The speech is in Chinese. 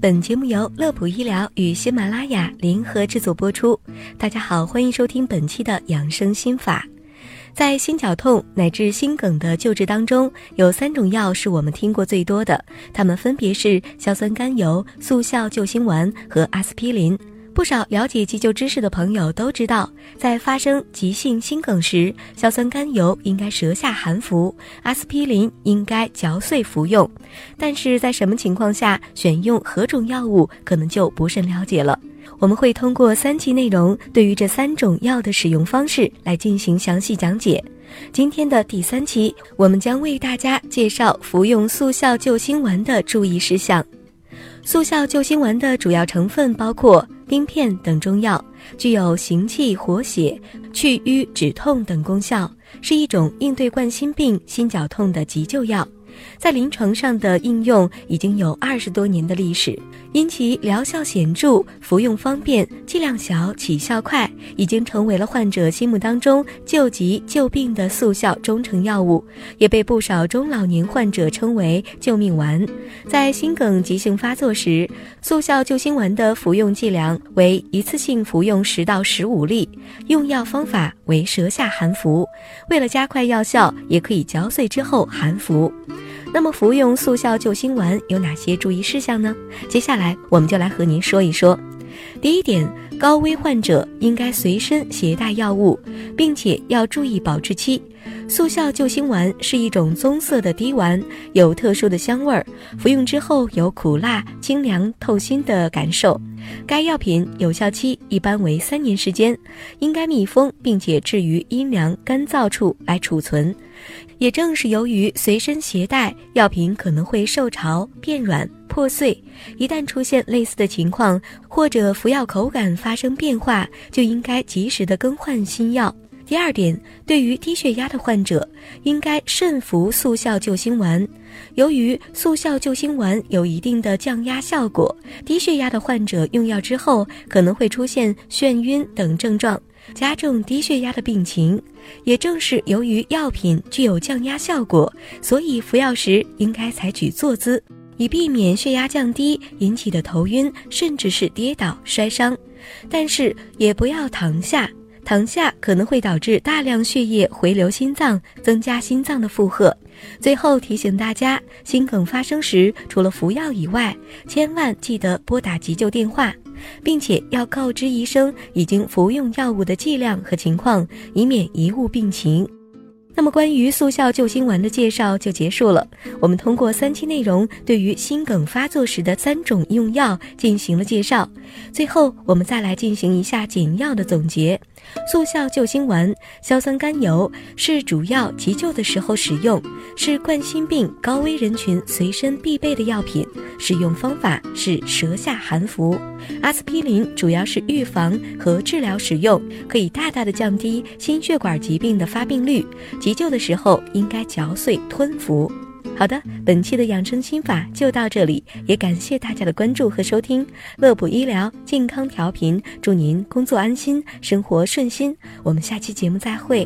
本节目由乐普医疗与喜马拉雅联合制作播出。大家好，欢迎收听本期的养生心法。在心绞痛乃至心梗的救治当中，有三种药是我们听过最多的，它们分别是硝酸甘油、速效救心丸和阿司匹林。不少了解急救知识的朋友都知道，在发生急性心梗时，硝酸甘油应该舌下含服，阿司匹林应该嚼碎服用。但是在什么情况下选用何种药物，可能就不甚了解了。我们会通过三期内容，对于这三种药的使用方式来进行详细讲解。今天的第三期，我们将为大家介绍服用速效救心丸的注意事项。速效救心丸的主要成分包括冰片等中药，具有行气活血、祛瘀止痛等功效，是一种应对冠心病、心绞痛的急救药。在临床上的应用已经有二十多年的历史，因其疗效显著、服用方便、剂量小、起效快，已经成为了患者心目当中救急救病的速效中成药物，也被不少中老年患者称为救命丸。在心梗急性发作时，速效救心丸的服用剂量为一次性服用十到十五粒，用药方法为舌下含服，为了加快药效，也可以嚼碎之后含服。那么服用速效救心丸有哪些注意事项呢？接下来我们就来和您说一说。第一点，高危患者应该随身携带药物，并且要注意保质期。速效救心丸是一种棕色的滴丸，有特殊的香味儿，服用之后有苦辣、清凉、透心的感受。该药品有效期一般为三年时间，应该密封，并且置于阴凉干燥处来储存。也正是由于随身携带药品可能会受潮、变软、破碎，一旦出现类似的情况，或者服药口感发发生变化，就应该及时的更换新药。第二点，对于低血压的患者，应该慎服速效救心丸。由于速效救心丸有一定的降压效果，低血压的患者用药之后可能会出现眩晕等症状，加重低血压的病情。也正是由于药品具有降压效果，所以服药时应该采取坐姿，以避免血压降低引起的头晕，甚至是跌倒摔伤。但是也不要躺下。躺下可能会导致大量血液回流心脏，增加心脏的负荷。最后提醒大家，心梗发生时，除了服药以外，千万记得拨打急救电话，并且要告知医生已经服用药物的剂量和情况，以免贻误病情。那么，关于速效救心丸的介绍就结束了。我们通过三期内容，对于心梗发作时的三种用药进行了介绍。最后，我们再来进行一下简要的总结。速效救心丸、硝酸甘油是主要急救的时候使用，是冠心病高危人群随身必备的药品。使用方法是舌下含服。阿司匹林主要是预防和治疗使用，可以大大的降低心血管疾病的发病率。急救的时候应该嚼碎吞服。好的，本期的养生心法就到这里，也感谢大家的关注和收听。乐普医疗健康调频，祝您工作安心，生活顺心。我们下期节目再会。